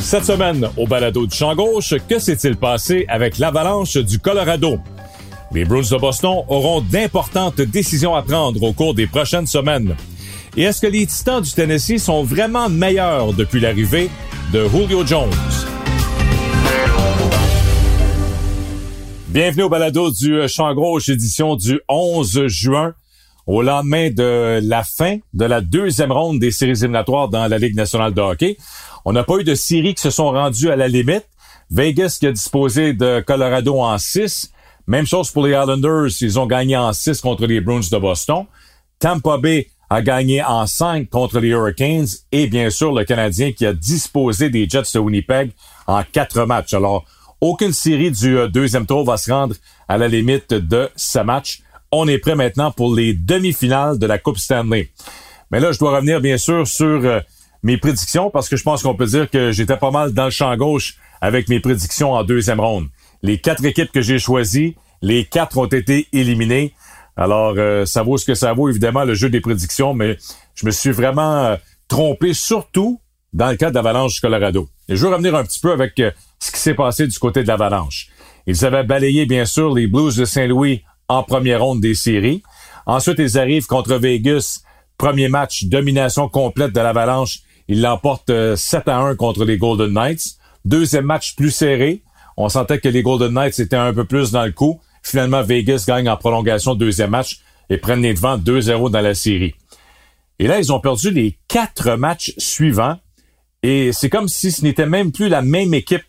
Cette semaine, au balado du champ gauche, que s'est-il passé avec l'avalanche du Colorado? Les Bruins de Boston auront d'importantes décisions à prendre au cours des prochaines semaines. Et est-ce que les Titans du Tennessee sont vraiment meilleurs depuis l'arrivée de Julio Jones? Bienvenue au balado du champ gauche, édition du 11 juin, au lendemain de la fin de la deuxième ronde des séries éliminatoires dans la Ligue nationale de hockey. On n'a pas eu de séries qui se sont rendues à la limite. Vegas qui a disposé de Colorado en 6. Même chose pour les Islanders, ils ont gagné en 6 contre les Bruins de Boston. Tampa Bay a gagné en 5 contre les Hurricanes et bien sûr le Canadien qui a disposé des Jets de Winnipeg en 4 matchs. Alors, aucune série du euh, deuxième tour va se rendre à la limite de ce match. On est prêt maintenant pour les demi-finales de la Coupe Stanley. Mais là, je dois revenir bien sûr sur euh, mes prédictions parce que je pense qu'on peut dire que j'étais pas mal dans le champ gauche avec mes prédictions en deuxième ronde. Les quatre équipes que j'ai choisies, les quatre ont été éliminées. Alors, euh, ça vaut ce que ça vaut, évidemment, le jeu des prédictions, mais je me suis vraiment trompé, surtout dans le cas d'Avalanche Colorado. Je veux revenir un petit peu avec euh, ce qui s'est passé du côté de l'Avalanche. Ils avaient balayé, bien sûr, les Blues de Saint-Louis en première ronde des séries. Ensuite, ils arrivent contre Vegas. Premier match, domination complète de l'Avalanche. Ils l'emportent 7 à 1 contre les Golden Knights. Deuxième match plus serré. On sentait que les Golden Knights étaient un peu plus dans le coup. Finalement, Vegas gagne en prolongation deuxième match et prennent les devants 2-0 dans la série. Et là, ils ont perdu les quatre matchs suivants. Et c'est comme si ce n'était même plus la même équipe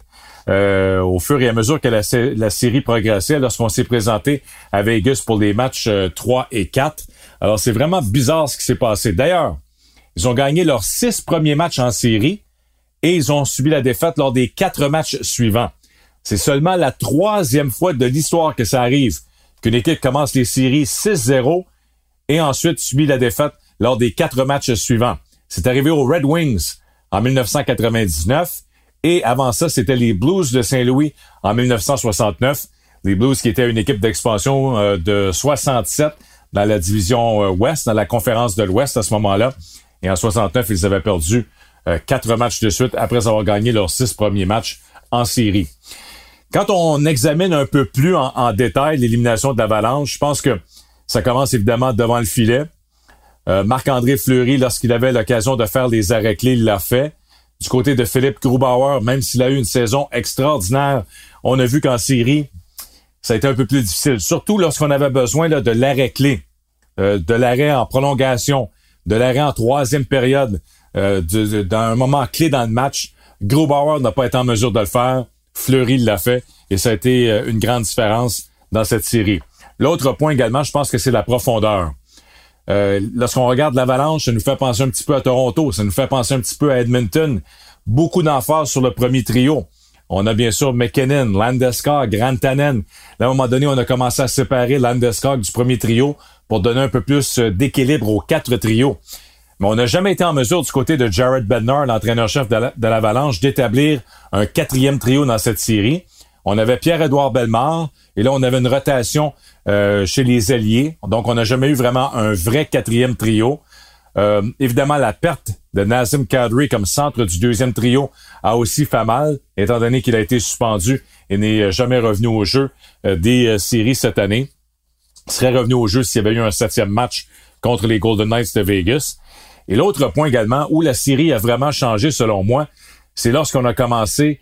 euh, au fur et à mesure que la, série progressait lorsqu'on s'est présenté à Vegas pour les matchs 3 euh, et 4. Alors, c'est vraiment bizarre ce qui s'est passé. D'ailleurs, ils ont gagné leurs six premiers matchs en série et ils ont subi la défaite lors des quatre matchs suivants. C'est seulement la troisième fois de l'histoire que ça arrive qu'une équipe commence les séries 6-0 et ensuite subit la défaite lors des quatre matchs suivants. C'est arrivé aux Red Wings en 1999 et avant ça, c'était les Blues de Saint-Louis en 1969. Les Blues qui étaient une équipe d'expansion euh, de 67 dans la division euh, Ouest, dans la conférence de l'Ouest à ce moment-là. Et en 69, ils avaient perdu euh, quatre matchs de suite après avoir gagné leurs six premiers matchs en série. Quand on examine un peu plus en, détail l'élimination de l'Avalanche, je pense que ça commence évidemment devant le filet. Euh, Marc-André Fleury, lorsqu'il avait l'occasion de faire les arrêts clés, il l'a fait. Du côté de Philippe Grubauer, même s'il a eu une saison extraordinaire, on a vu qu'en série, ça a été un peu plus difficile. Surtout lorsqu'on avait besoin de l'arrêt clé, euh, de l'arrêt en prolongation, de l'arrêt en troisième période, euh, d'un moment clé dans le match. Grubauer n'a pas été en mesure de le faire. Fleury l'a fait et ça a été une grande différence dans cette série. L'autre point également, je pense que c'est la profondeur. Euh, lorsqu'on regarde l'avalanche, ça nous fait penser un petit peu à Toronto, ça nous fait penser un petit peu à Edmonton. Beaucoup d'emphase sur le premier trio. On a bien sûr McKinnon, Landeskog, Grantanen. à un moment donné, on a commencé à séparer Landeskog du premier trio pour donner un peu plus euh, d'équilibre aux quatre trios. Mais on n'a jamais été en mesure du côté de Jared Bednar, l'entraîneur-chef de l'Avalanche, d'établir un quatrième trio dans cette série. On avait Pierre-Édouard Bellemare, et là, on avait une rotation euh, chez les Alliés. Donc, on n'a jamais eu vraiment un vrai quatrième trio. Euh, évidemment, la perte de Nazim Kadri comme centre du deuxième trio a aussi fait mal, étant donné qu'il a été suspendu et n'est jamais revenu au jeu euh, des séries cette année. Il serait revenu au jeu s'il y avait eu un septième match contre les Golden Knights de Vegas. Et l'autre point également où la série a vraiment changé selon moi, c'est lorsqu'on a commencé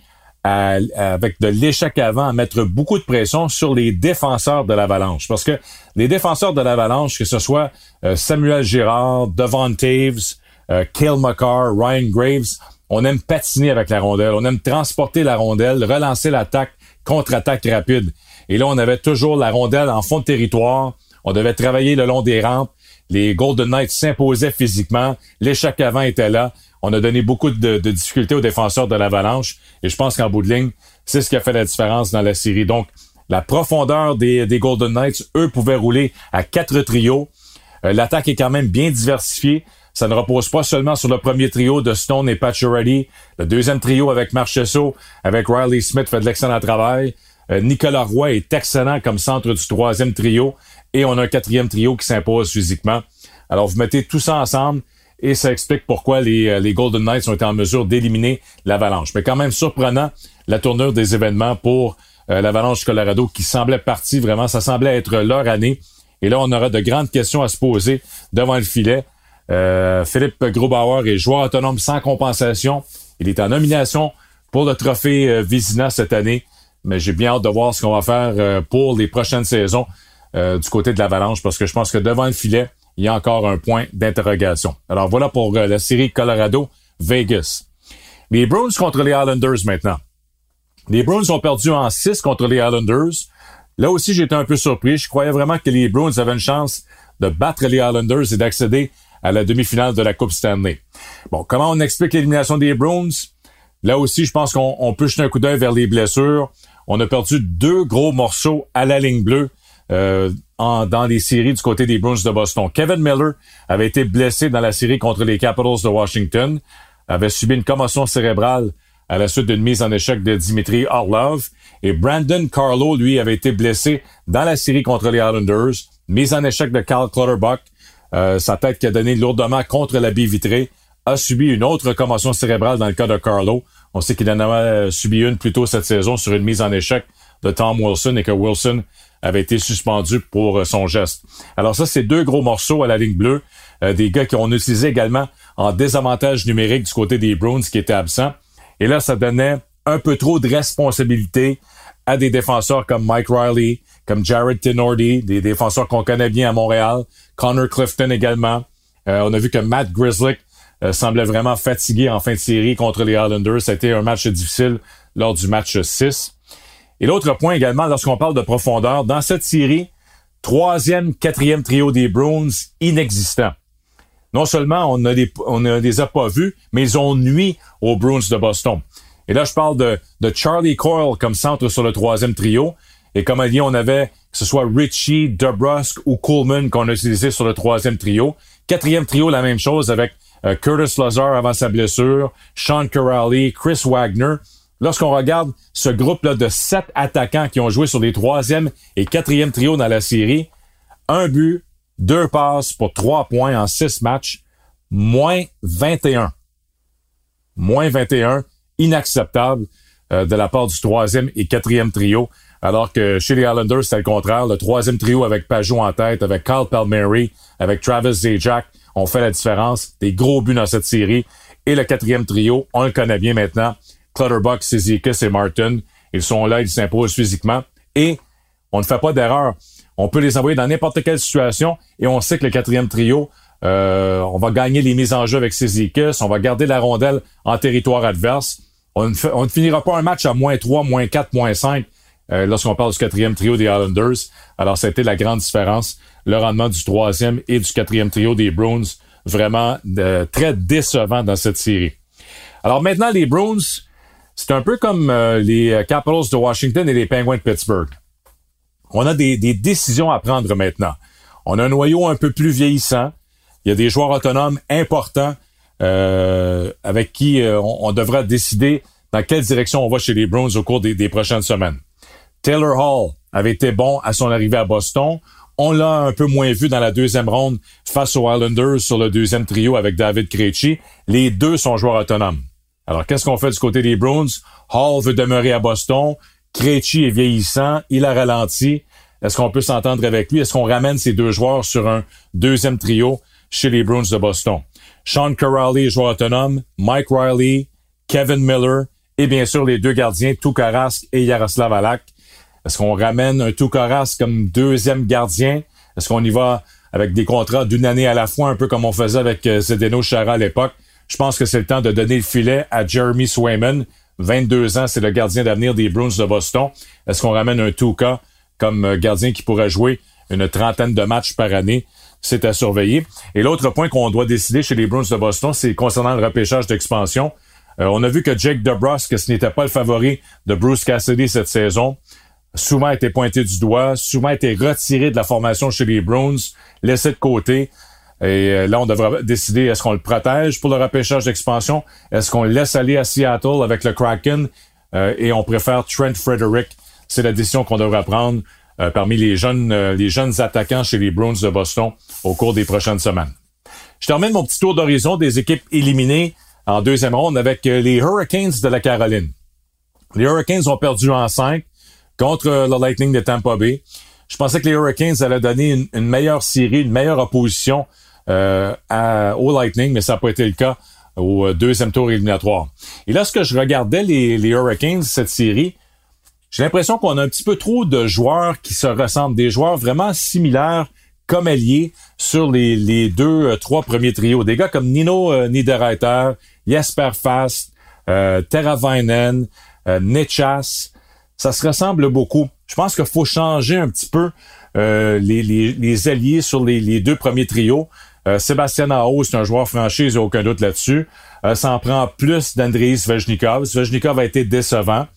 avec de l'échec avant à mettre beaucoup de pression sur les défenseurs de l'Avalanche. Parce que les défenseurs de l'Avalanche, que ce soit euh, Samuel Girard, Devon Taves, euh, Kale McCarr, Ryan Graves, on aime patiner avec la rondelle, on aime transporter la rondelle, relancer l'attaque, contre-attaque rapide. Et là, on avait toujours la rondelle en fond de territoire. On devait travailler le long des rampes. Les Golden Knights s'imposaient physiquement. L'échec avant était là. On a donné beaucoup de, difficultés aux défenseurs de l'Avalanche. Et je pense qu'en bout de ligne, c'est ce qui a fait la différence dans la série. Donc, la profondeur des, Golden Knights, eux, pouvaient rouler à quatre trios. Euh, l'attaque est quand même bien diversifiée. Ça ne repose pas seulement sur le premier trio de Stone et Pacioretty. Le deuxième trio avec Marchesso, avec Riley Smith fait de l'excellent travail. Euh, Nicolas Roy est excellent comme centre du troisième trio. Et on a un quatrième trio qui s'impose physiquement. Alors, vous mettez tout ça ensemble et ça explique pourquoi les, euh, les Golden Knights ont été en mesure d'éliminer l'Avalanche. Mais quand même surprenant la tournure des événements pour euh, l'Avalanche Colorado qui semblait partie vraiment, ça semblait être leur année. Et là, on aura de grandes questions à se poser devant le filet. Euh, Philippe Grobauer est joueur autonome sans compensation. Il est en nomination pour le trophée euh, Vizina cette année. Mais j'ai bien hâte de voir ce qu'on va faire pour les prochaines saisons du côté de l'Avalanche parce que je pense que devant le filet, il y a encore un point d'interrogation. Alors voilà pour euh, la série Colorado-Vegas. Les Bruins contre les Islanders maintenant. Les Bruins ont perdu en 6 contre les Islanders. Là aussi, j'étais un peu surpris. Je croyais vraiment que les Bruins avaient une chance de battre les Islanders et d'accéder à la demi-finale de la Coupe Stanley. Bon, comment on explique l'élimination des Bruins? Là aussi, je pense qu'on peut jeter un coup d'œil vers les blessures. On a perdu deux gros morceaux à la ligne bleue. Euh, dans les séries du côté des Bruins de Boston. Kevin Miller avait été blessé dans la série contre les Capitals de Washington, avait subi une commotion cérébrale à la suite d'une mise en échec de Dimitri Orlov. Et Brandon Carlo, lui, avait été blessé dans la série contre les Islanders. Mise en échec de Carl Clutterbuck. Euh, sa tête qui a donné lourdement contre la baie vitrée a subi une autre commotion cérébrale dans le cas de Carlo. On sait qu'il en avait subi une plus tôt cette saison sur une mise en échec de Tom Wilson et que Wilson avait été suspendu pour euh, son geste. Alors ça, c'est deux gros morceaux à la ligne bleue, euh, des gars qu'on utilisait également en désavantage numérique du côté des Bruins qui étaient absents. Et là, ça donnait un peu trop de responsabilité à des défenseurs comme Mike Riley, comme Jared Tenordi, des défenseurs qu'on connaît bien à Montréal, Connor Clifton également. Euh, on a vu que Matt Grizzlick semblait vraiment fatigué en fin de série contre les Islanders. C'était un match difficile lors du match 6. Et l'autre point également, lorsqu'on parle de profondeur, dans cette série, troisième, quatrième trio des Bruins inexistant. Non seulement on ne les, on a pas vus, mais ils ont nuit aux Bruins de Boston. Et là, je parle de, Charlie Coyle comme centre sur le troisième trio. Et comme allié, on avait que ce soit Richie, DeBrusque ou Coleman qu'on a utilisé sur le troisième trio. Quatrième trio, la même chose avec euh, Curtis Lazar avant sa blessure, Sean Corrali, Chris Wagner lorsqu'on regarde ce groupe-là de sept attaquants qui ont joué sur les troisième et quatrième trio dans la série, un but, deux passes pour trois points en six matchs, moins 21. Moins 21, inacceptable euh, de la part du troisième et quatrième trio. Alors que chez les Islanders, c'est le contraire. Le troisième trio avec Pajot en tête, avec Carl Palmieri, avec Travis Zajac, on fait la différence. Des gros buts dans cette série. Et le quatrième trio, on le connaît bien maintenant. Clutterbuck, Cizikas et Martin. Ils sont là, ils s'imposent physiquement. Et on ne fait pas d'erreur. On peut les envoyer dans n'importe quelle situation et on sait que le quatrième trio, euh, on va gagner les mises en jeu avec Cizikas, on va garder la rondelle en territoire adverse. On ne, on ne finira pas un match à moins 3, moins 4, moins 5 euh, lorsqu'on parle du quatrième trio des Islanders. Alors, c'était la grande différence. Le rendement du troisième et du quatrième trio des Bruins, vraiment euh, très décevant dans cette série. Alors maintenant, les Bruins, c'est un peu comme euh, les euh, Capitals de Washington et les Penguins de Pittsburgh. On a des, décisions à prendre maintenant. On a un noyau un peu plus vieillissant. Il y a des joueurs autonomes importants euh, avec qui on, devra décider dans quelle direction on va chez les Browns au cours des, des prochaines semaines. Taylor Hall avait été bon à son arrivée à Boston. On l'a un peu moins vu dans la deuxième ronde face aux Islanders sur le deuxième trio avec David Krejci. Les deux sont joueurs autonomes. Alors, qu'est-ce qu'on fait du côté des Bruins? Hall veut demeurer à Boston. Krejci est vieillissant. Il a ralenti. Est-ce qu'on peut s'entendre avec lui? Est-ce qu'on ramène ces deux joueurs sur un deuxième trio chez les Bruins de Boston? Sean Corrali, joueur autonome. Mike Riley, Kevin Miller et bien sûr les deux gardiens, Tukarask et Yaroslav Alak. Est-ce qu'on ramène un Tukarask comme deuxième gardien? Est-ce qu'on y va avec des contrats d'une année à la fois, un peu comme on faisait avec euh, Zdeno Chara à l'époque? Je pense que c'est le temps de donner le filet à Jeremy Swayman. 22 ans, c'est le gardien d'avenir des Bruins de Boston. Est-ce qu'on ramène un Touka comme euh, gardien qui pourrait jouer une trentaine de matchs par année? C'est à surveiller. Et l'autre point qu'on doit décider chez les Bruins de Boston, c'est concernant le repêchage d'expansion. Euh, on a vu que Jake DeBrusque, ce n'était pas le favori de Bruce Cassidy cette saison, souvent a été pointé du doigt, souvent a été retiré de la formation chez les Bruins, laissé de côté. Et euh, là, on devra décider est-ce qu'on le protège pour le repêchage d'expansion, est-ce qu'on le laisse aller à Seattle avec le Kraken? Euh, et on préfère Trent Frederick. C'est la décision qu'on devra prendre euh, parmi les jeunes, les jeunes attaquants chez les Bruins de Boston au cours des prochaines semaines. Je termine mon petit tour d'horizon des équipes éliminées en deuxième ronde avec les Hurricanes de la Caroline. Les Hurricanes ont perdu en 5 contre le Lightning de Tampa Bay. Je pensais que les Hurricanes allaient donner une, meilleure série, une meilleure opposition euh, au Lightning, mais ça n'a pas été le cas au euh, deuxième tour éliminatoire. Et lorsque je regardais les, les Hurricanes, cette série, j'ai l'impression qu'on a un petit peu trop de joueurs qui se ressemblent, des joueurs vraiment similaires comme alliés sur les, deux, euh, trois premiers trios. Des gars comme Nino Niederreiter, Jesper Fast, euh, Teravainen, euh, Nechas. Ça se ressemble beaucoup. Je pense qu'il faut changer un petit peu les, alliés sur les deux premiers trios. Euh, Sébastien Aho, c'est un joueur franchise, il aucun doute là-dessus. Euh, ça en prend plus d'Andrei Svejnikov. Svejnikov a été décevant.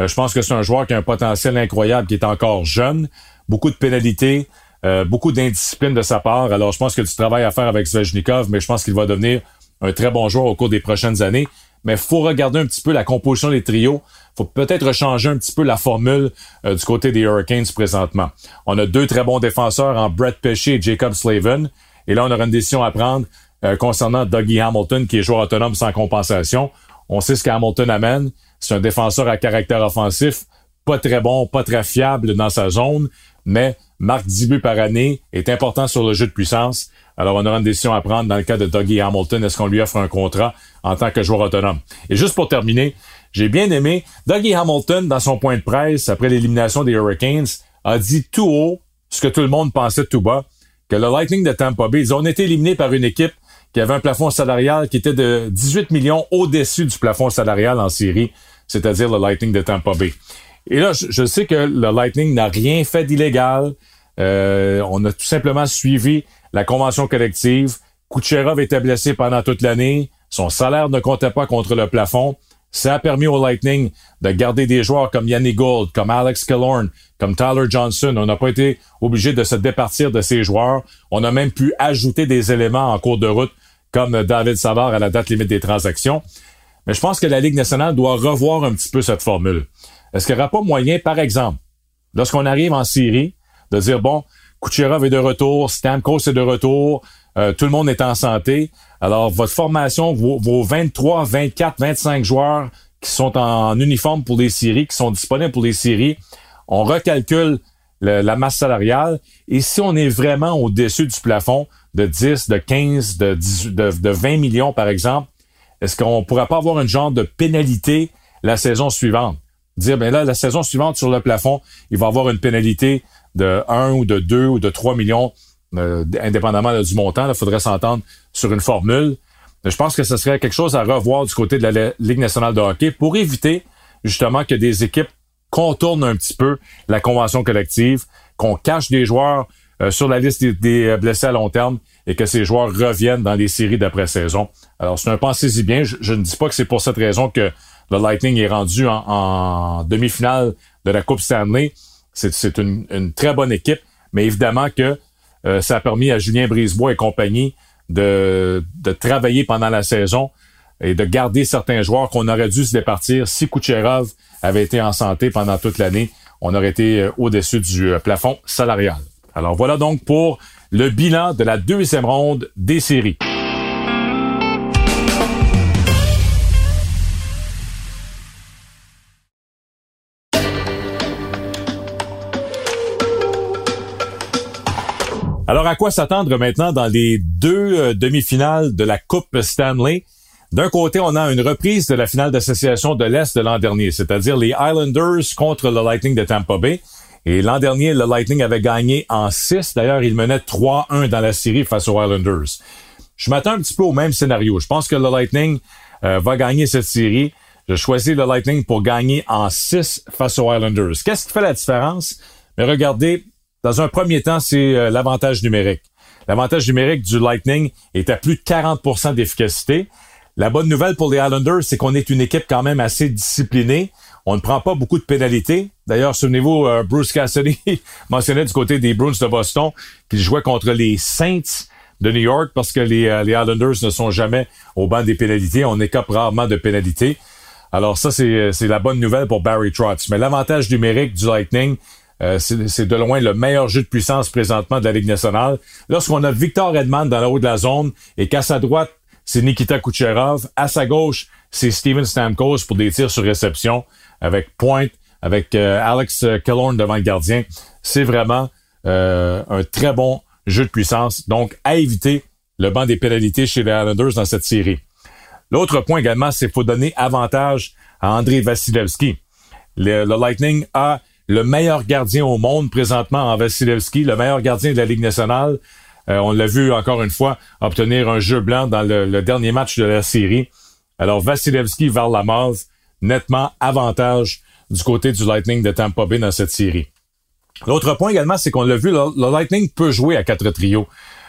Euh, je pense que c'est un joueur qui a un potentiel incroyable, qui est encore jeune. Beaucoup de pénalités, euh, beaucoup d'indiscipline de sa part. Alors, je pense que du travail à faire avec Svejnikov, mais je pense qu'il va devenir un très bon joueur au cours des prochaines années. Mais faut regarder un petit peu la composition des trios. faut peut-être changer un petit peu la formule du côté des Hurricanes présentement. On a deux très bons défenseurs en Brett Pesci et Jacob Slavin. Et là, on aura une décision à prendre euh, concernant Dougie Hamilton, qui est joueur autonome sans compensation. On sait ce qu'Hamilton amène. C'est un défenseur à caractère offensif, pas très bon, pas très fiable dans sa zone, mais marque 10 buts par année, est important sur le jeu de puissance. Alors, on aura une décision à prendre dans le cas de Dougie Hamilton. Est-ce qu'on lui offre un contrat en tant que joueur autonome? Et juste pour terminer, j'ai bien aimé Dougie Hamilton, dans son point de presse après l'élimination des Hurricanes, a dit tout haut ce que tout le monde pensait tout bas que le Lightning de Tampa Bay, ils ont été éliminés par une équipe qui avait un plafond salarial qui était de 18 millions au-dessus du plafond salarial en série, c'est-à-dire le Lightning de Tampa Bay. Et là, je, sais que le Lightning n'a rien fait d'illégal. Euh, on a tout simplement suivi la convention collective. Kucherov était blessé pendant toute l'année. Son salaire ne comptait pas contre le plafond. Ça a permis au Lightning de garder des joueurs comme Yannick Gold, comme Alex Killorn, comme Tyler Johnson. On n'a pas été obligé de se départir de ces joueurs. On a même pu ajouter des éléments en cours de route, comme David Savard à la date limite des transactions. Mais je pense que la Ligue nationale doit revoir un petit peu cette formule. Est-ce qu'il n'y aura pas moyen, par exemple, lorsqu'on arrive en Syrie, de dire, bon, Kucherov est de retour, Stamkos est de retour, euh, tout le monde est en santé. Alors, votre formation, vos, 23, 24, 25 joueurs qui sont en uniforme pour les séries, qui sont disponibles pour les séries, on recalcule la masse salariale. Et si on est vraiment au-dessus du plafond de 10, de 15, de, de, 20 millions, par exemple, est-ce qu'on pourrait pas avoir une genre de pénalité la saison suivante? Dire, ben là, la saison suivante sur le plafond, il va avoir une pénalité de 1 ou de 2 ou de 3 millions euh, indépendamment du montant, il faudrait s'entendre sur une formule. je pense que ce serait quelque chose à revoir du côté de la Ligue nationale de hockey pour éviter justement que des équipes contournent un petit peu la convention collective, qu'on cache des joueurs euh, sur la liste des, euh, blessés à long terme et que ces joueurs reviennent dans les séries d'après-saison. Alors, c'est un pensez-y bien. Je, ne dis pas que c'est pour cette raison que le Lightning est rendu en, demi-finale de la Coupe Stanley. C'est une, une, très bonne équipe, mais évidemment que euh, ça a permis à Julien Brisebois et compagnie de, de travailler pendant la saison et de garder certains joueurs qu'on aurait dû se départir si Kucherov avait été en santé pendant toute l'année. On aurait été euh, au-dessus du euh, plafond salarial. Alors voilà donc pour le bilan de la deuxième ronde des séries. Alors, à quoi s'attendre maintenant dans les deux euh, demi-finales de la Coupe Stanley? D'un côté, on a une reprise de la finale d'association de l'Est de l'an dernier, c'est-à-dire les Islanders contre le Lightning de Tampa Bay. Et l'an dernier, le Lightning avait gagné en 6. D'ailleurs, il menait 3-1 dans la série face aux Islanders. Je m'attends un petit peu au même scénario. Je pense que le Lightning euh, va gagner cette série. Je choisis le Lightning pour gagner en 6 face aux Islanders. Qu'est-ce qui fait la différence? Mais regardez, dans un premier temps, c'est euh, l'avantage numérique. L'avantage numérique du Lightning est à plus de 40% d'efficacité. La bonne nouvelle pour les Islanders, c'est qu'on est une équipe quand même assez disciplinée. On ne prend pas beaucoup de pénalités. D'ailleurs, souvenez-vous, euh, Bruce Cassidy mentionnait du côté des Bruins de Boston qu'il jouait contre les Saints de New York parce que les, les Islanders ne sont jamais au banc des pénalités. On écope rarement de pénalités. Alors ça, c'est la bonne nouvelle pour Barry Trotz. Mais l'avantage numérique du Lightning, euh, c'est de loin le meilleur jeu de puissance présentement de la Ligue nationale. Lorsqu'on a Victor Edman dans le haut de la zone et qu'à sa droite, c'est Nikita Kucherov, à sa gauche, c'est Steven Stamkos pour des tirs sur réception avec Point, avec euh, Alex Killorn devant le gardien. C'est vraiment euh, un très bon jeu de puissance. Donc, à éviter le banc des pénalités chez les Islanders dans cette série. L'autre point également, c'est qu'il faut donner avantage à André Vasilevski. Le, Lightning a le meilleur gardien au monde présentement en Vasilevski, le meilleur gardien de la Ligue nationale. Euh, on l'a vu encore une fois obtenir un jeu blanc dans le, dernier match de la série. Alors Vasilevski vers la mort, nettement avantage du côté du Lightning de Tampa Bay dans cette série. L'autre point également, c'est qu'on l'a vu, le, Lightning peut jouer à quatre trios.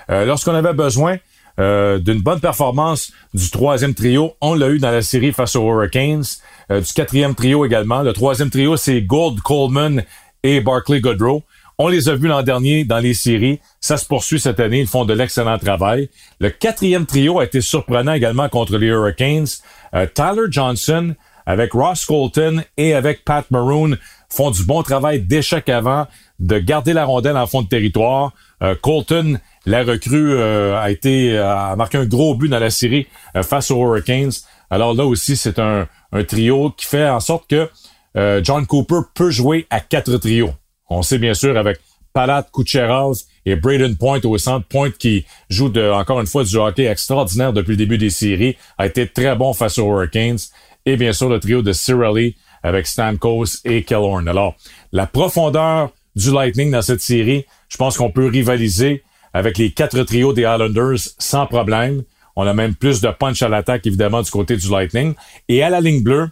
Euh, lorsqu'on avait besoin euh, d'une bonne performance du troisième trio. On l'a eu dans la série face aux Hurricanes. Euh, du quatrième trio également. Le troisième trio, c'est Gold, Coleman et Barclay Goodrow. On les a vus l'an dernier dans les séries. Ça se poursuit cette année. Ils font de l'excellent travail. Le quatrième trio a été surprenant également contre les Hurricanes. Euh, Tyler Johnson avec Ross Colton et avec Pat Maroon font du bon travail d'échec avant, de garder la rondelle en fond de territoire. Colton la recrue euh, a été a marqué un gros but dans la série euh, face aux Hurricanes. Alors là aussi, c'est un, trio qui fait en sorte que euh, John Cooper peut jouer à quatre trios. On sait bien sûr avec Palat, Kucherov et Braden Point au centre. Point qui joue encore une fois du hockey extraordinaire depuis le début des séries, a été très bon face aux Hurricanes. Et bien sûr le trio de Cirelli avec Stamkos et Killorn. Alors, la profondeur du Lightning dans cette série, je pense qu'on peut rivaliser avec les quatre trios des Islanders sans problème. On a même plus de punch à l'attaque, évidemment, du côté du Lightning. Et à la ligne bleue,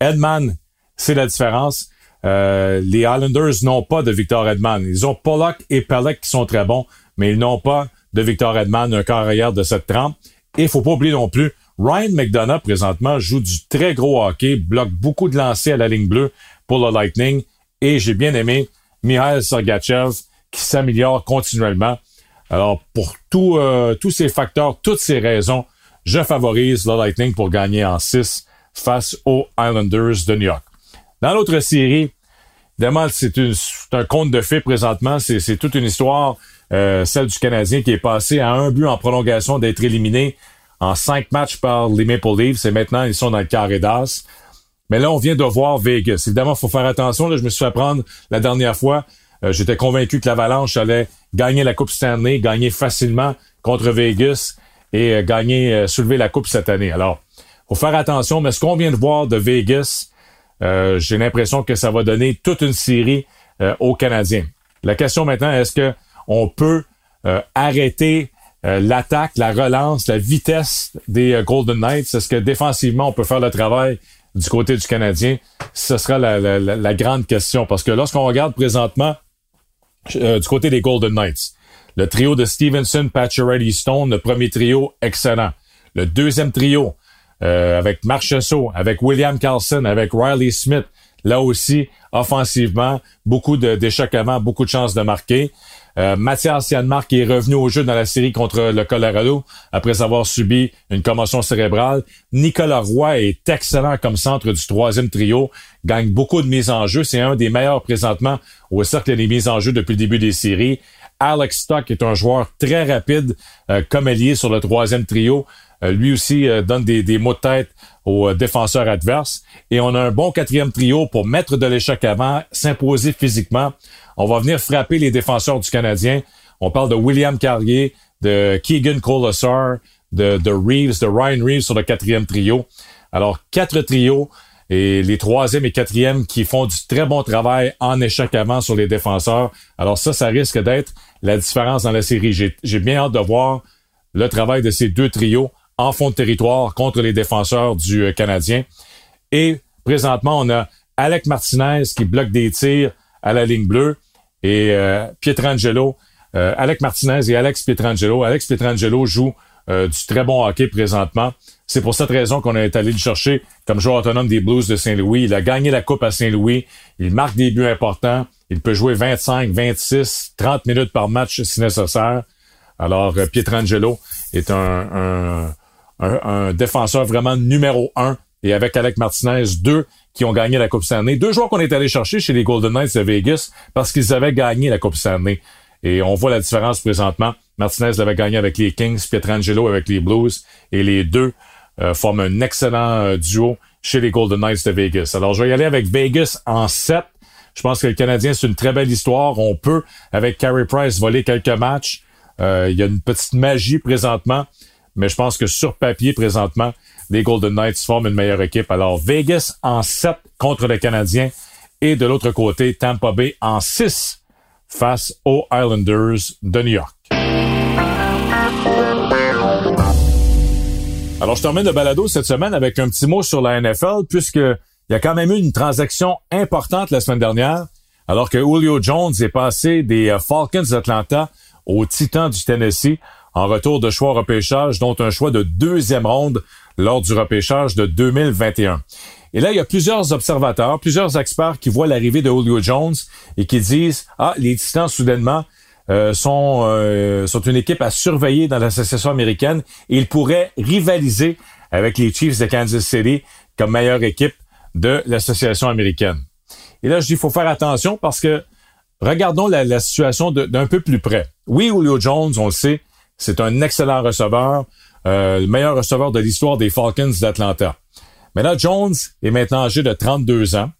Edman, c'est la différence. Euh, les Islanders n'ont pas de Victor Edman. Ils ont Pollock et Pelleck qui sont très bons, mais ils n'ont pas de Victor Edman, un carrière de cette trempe. Et faut pas oublier non plus, Ryan McDonough, présentement, joue du très gros hockey, bloque beaucoup de lancers à la ligne bleue pour le Lightning. Et j'ai bien aimé Mihail Sergachev qui s'améliore continuellement. Alors, pour euh, tous ces facteurs, toutes ces raisons, je favorise le Lightning pour gagner en 6 face aux Islanders de New York. Dans l'autre série, évidemment, c'est un conte de fait présentement. C'est toute une histoire, euh, celle du Canadien qui est passé à un but en prolongation d'être éliminé en cinq matchs par les Maple Leafs et maintenant ils sont dans le carré d'as. Mais là, on vient de voir Vegas. Évidemment, il faut faire attention. Là, je me suis fait prendre la dernière fois. Euh, j'étais convaincu que l'Avalanche allait gagner la Coupe Stanley, gagner facilement contre Vegas et euh, gagner, euh, soulever la Coupe cette année. Alors, faut faire attention, mais ce qu'on vient de voir de Vegas, j'ai l'impression que ça va donner toute une série aux Canadiens. La question maintenant, est-ce que on peut arrêter l'attaque, la relance, la vitesse des Golden Knights? Est-ce que défensivement, on peut faire le travail du côté du Canadien? Ce sera la, la grande question. Parce que lorsqu'on regarde présentement euh, du côté des Golden Knights. Le trio de Stevenson, Pacioretty, Stone, le premier trio, excellent. Le deuxième trio, euh, avec Marchessault, avec William Carlson, avec Riley Smith, là aussi, offensivement, beaucoup d'échecs avant, beaucoup de chances de marquer. Euh, Mathias Yanmark est revenu au jeu dans la série contre le Colorado après avoir subi une commotion cérébrale. Nicolas Roy est excellent comme centre du troisième trio, gagne beaucoup de mises en jeu. C'est un des meilleurs présentement au cercle des mises en jeu depuis le début des séries. Alex Stock est un joueur très rapide euh, comme allié sur le troisième trio. Euh, lui aussi euh, donne des, des, mots de tête aux défenseurs adverses. Et on a un bon quatrième trio pour mettre de l'échec avant, s'imposer physiquement. On va venir frapper les défenseurs du Canadien. On parle de William Carrier, de Keegan Colasar, de, de Reeves, de Ryan Reeves sur le quatrième trio. Alors, quatre trios et les troisième et quatrième qui font du très bon travail en échec avant sur les défenseurs. Alors ça, ça risque d'être la différence dans la série. J'ai bien hâte de voir le travail de ces deux trios en fond de territoire contre les défenseurs du euh, Canadien. Et présentement, on a Alec Martinez qui bloque des tirs à la ligne bleue et euh, Pietrangelo, euh, Alec Martinez et Alex Pietrangelo. Alex Pietrangelo joue du très bon hockey présentement. C'est pour cette raison qu'on est allé le chercher comme joueur autonome des Blues de Saint-Louis. Il a gagné la Coupe à Saint-Louis. Il marque des buts importants. Il peut jouer 25, 26, 30 minutes par match si nécessaire. Alors, Pietrangelo est un, un, défenseur vraiment numéro un. Et avec Alec Martinez, deux qui ont gagné la Coupe Stanley. Deux joueurs qu'on est allé chercher chez les Golden Knights de Vegas parce qu'ils avaient gagné la Coupe Stanley. Et on voit la différence présentement. Martinez l'avait gagné avec les Kings, Pietrangelo avec les Blues. Et les deux euh, forment un excellent euh, duo chez les Golden Knights de Vegas. Alors, je vais y aller avec Vegas en 7. Je pense que le Canadien, c'est une très belle histoire. On peut, avec Carey Price, voler quelques matchs. Euh, il y a une petite magie présentement, mais je pense que sur papier, présentement, les Golden Knights forment une meilleure équipe. Alors, Vegas en 7 contre le Canadien et de l'autre côté, Tampa Bay en 6 face aux Islanders de New York. Alors, je termine le balado cette semaine avec un petit mot sur la NFL, puisque il y a quand même eu une transaction importante la semaine dernière, alors que Julio Jones est passé des euh, Falcons d'Atlanta aux Titans du Tennessee en retour de choix repêchage, dont un choix de deuxième ronde lors du repêchage de 2021. Et là, il y a plusieurs observateurs, plusieurs experts qui voient l'arrivée de Julio Jones et qui disent, ah, les Titans, soudainement, euh, sont, euh, sont une équipe à surveiller dans l'association américaine et ils pourraient rivaliser avec les Chiefs de Kansas City comme meilleure équipe de l'association américaine. Et là, je dis, il faut faire attention parce que regardons la, situation d'un peu plus près. Oui, Julio Jones, on le sait, c'est un excellent receveur, euh, le meilleur receveur de l'histoire des Falcons d'Atlanta. Mais là, Jones est maintenant âgé de 32 ans.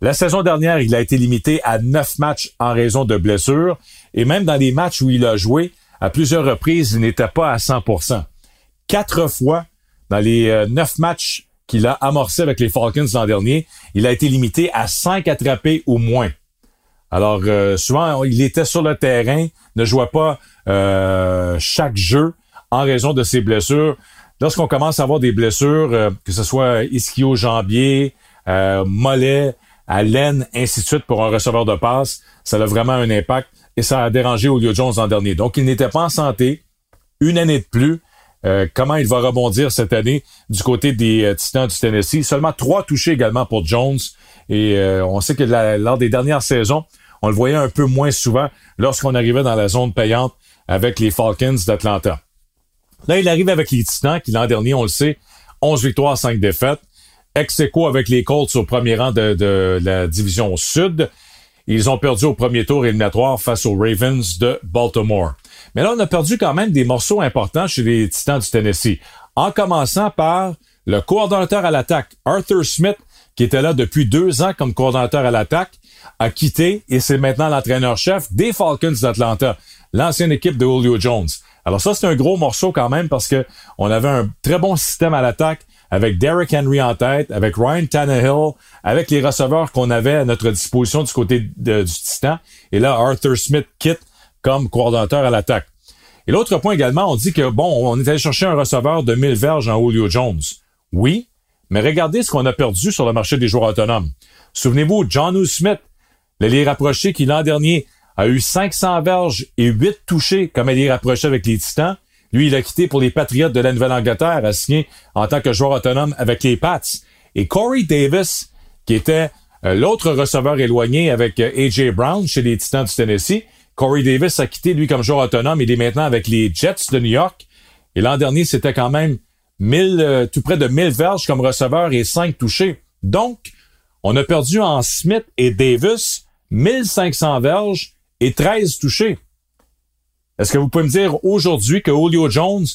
La saison dernière, il a été limité à neuf matchs en raison de blessures. Et même dans les matchs où il a joué, à plusieurs reprises, il n'était pas à 100%. Quatre fois, dans les euh, neuf matchs qu'il a amorcés avec les Falcons l'an dernier, il a été limité à cinq attrapés ou moins. Alors, euh, souvent, il était sur le terrain, ne jouait pas euh, chaque jeu en raison de ses blessures. Lorsqu'on commence à avoir des blessures, que ce soit ischio-jambier, mollet, à ainsi de suite pour un receveur de passe, ça a vraiment un impact et ça a dérangé Julio Jones l'an dernier. Donc, il n'était pas en santé. Une année de plus. Euh, comment il va rebondir cette année du côté des euh, Titans du Tennessee? Seulement trois touchés également pour Jones. Et euh, on sait que lors des dernières saisons, on le voyait un peu moins souvent lorsqu'on arrivait dans la zone payante avec les Falcons d'Atlanta. Là, il arrive avec les Titans, qui l'an dernier, on le sait, 11 victoires, 5 défaites ex avec les Colts au premier rang de, la division sud. Ils ont perdu au premier tour éliminatoire face aux Ravens de Baltimore. Mais là, on a perdu quand même des morceaux importants chez les Titans du Tennessee. En commençant par le coordonnateur à l'attaque, Arthur Smith, qui était là depuis deux ans comme coordonnateur à l'attaque, a quitté et c'est maintenant l'entraîneur-chef des Falcons d'Atlanta, l'ancienne équipe de Julio Jones. Alors ça, c'est un gros morceau quand même parce que on avait un très bon système à l'attaque avec Derrick Henry en tête, avec Ryan Tannehill, avec les receveurs qu'on avait à notre disposition du côté du Titan. Et là, Arthur Smith quitte comme coordonnateur à l'attaque. Et l'autre point également, on dit que, bon, on est allé chercher un receveur de 1000 verges en Julio Jones. Oui, mais regardez ce qu'on a perdu sur le marché des joueurs autonomes. Souvenez-vous, John U. Smith, l'allié rapproché qui l'an dernier a eu 500 verges et 8 touchés comme allié rapproché avec les Titans. Lui, il a quitté pour les Patriotes de la Nouvelle-Angleterre, a signé en tant que joueur autonome avec les Pats. Et Corey Davis, qui était euh, l'autre receveur éloigné avec euh, A.J. Brown chez les Titans du Tennessee, Corey Davis a quitté lui comme joueur autonome. Il est maintenant avec les Jets de New York. Et l'an dernier, c'était quand même 1000, euh, tout près de 1000 verges comme receveur et 5 touchés. Donc, on a perdu en Smith et Davis 1500 verges et 13 touchés. Est-ce que vous pouvez me dire aujourd'hui que Julio Jones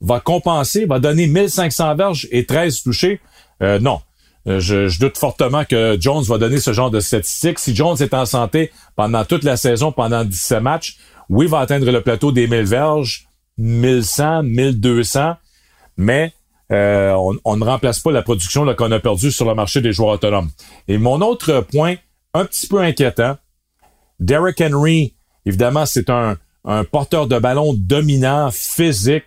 va compenser, va donner 1500 verges et 13 touchés? Euh, non. Euh, je, doute fortement que Jones va donner ce genre de statistiques. Si Jones est en santé pendant toute la saison, pendant 17 matchs, oui, il va atteindre le plateau des 1000 verges, 1100, 1200, mais euh, on, ne remplace pas la production qu'on a perdue sur le marché des joueurs autonomes. Et mon autre point, un petit peu inquiétant, Derrick Henry, évidemment, c'est un, un porteur de ballon dominant, physique,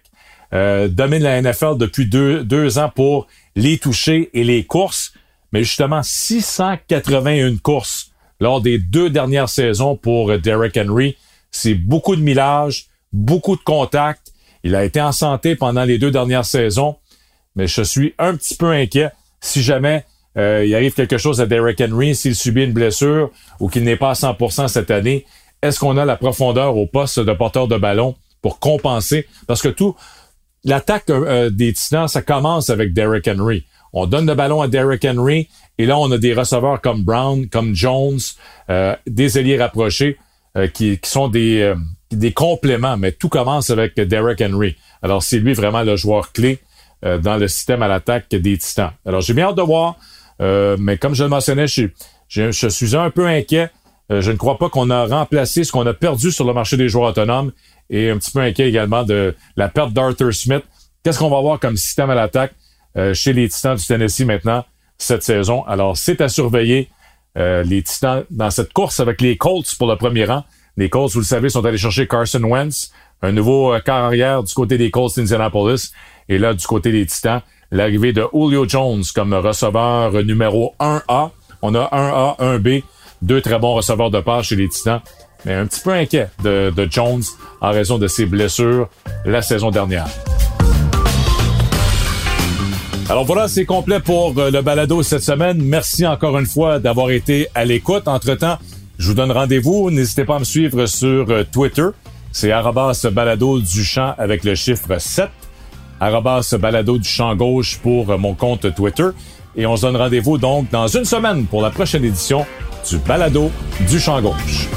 euh, domine la NFL depuis deux, deux ans pour les toucher et les courses, mais justement 681 courses lors des deux dernières saisons pour Derrick Henry. C'est beaucoup de millage, beaucoup de contacts. Il a été en santé pendant les deux dernières saisons, mais je suis un petit peu inquiet si jamais euh, il arrive quelque chose à Derrick Henry, s'il subit une blessure ou qu'il n'est pas à 100% cette année est-ce qu'on a la profondeur au poste de porteur de ballon pour compenser, parce que tout, l'attaque euh, des Titans, ça commence avec Derrick Henry. On donne le ballon à Derrick Henry, et là, on a des receveurs comme Brown, comme Jones, euh, des alliés rapprochés, euh, qui, qui, sont des, des compléments, mais tout commence avec Derrick Henry. Alors, c'est lui vraiment le joueur clé dans le système à l'attaque des Titans. Alors, j'ai bien hâte de voir, mais comme je le mentionnais, je, je, suis un peu inquiet euh, je ne crois pas qu'on a remplacé ce qu'on a perdu sur le marché des joueurs autonomes et un petit peu inquiet également de la perte d'Arthur Smith. Qu'est-ce qu'on va avoir comme système à l'attaque euh, chez les Titans du Tennessee maintenant cette saison? Alors, c'est à surveiller euh, les Titans dans cette course avec les Colts pour le premier rang. Les Colts, vous le savez, sont allés chercher Carson Wentz, un nouveau carrière du côté des Colts d'Indianapolis. Et là, du côté des Titans, l'arrivée de Julio Jones comme receveur numéro 1A. On a 1A, 1B deux très bons receveurs de passe chez les Titans, mais un petit peu inquiet de, Jones en raison de ses blessures la saison dernière. Alors voilà, c'est complet pour euh, le balado cette semaine. Merci encore une fois d'avoir été à l'écoute. Entre-temps, je vous donne rendez-vous. N'hésitez pas à me suivre sur euh, Twitter. C'est arrobas balado du champ avec le chiffre 7. Arrobas balado du champ gauche pour euh, mon compte Twitter. Et on se donne rendez-vous donc dans une semaine pour la prochaine édition du balado du champ gauche.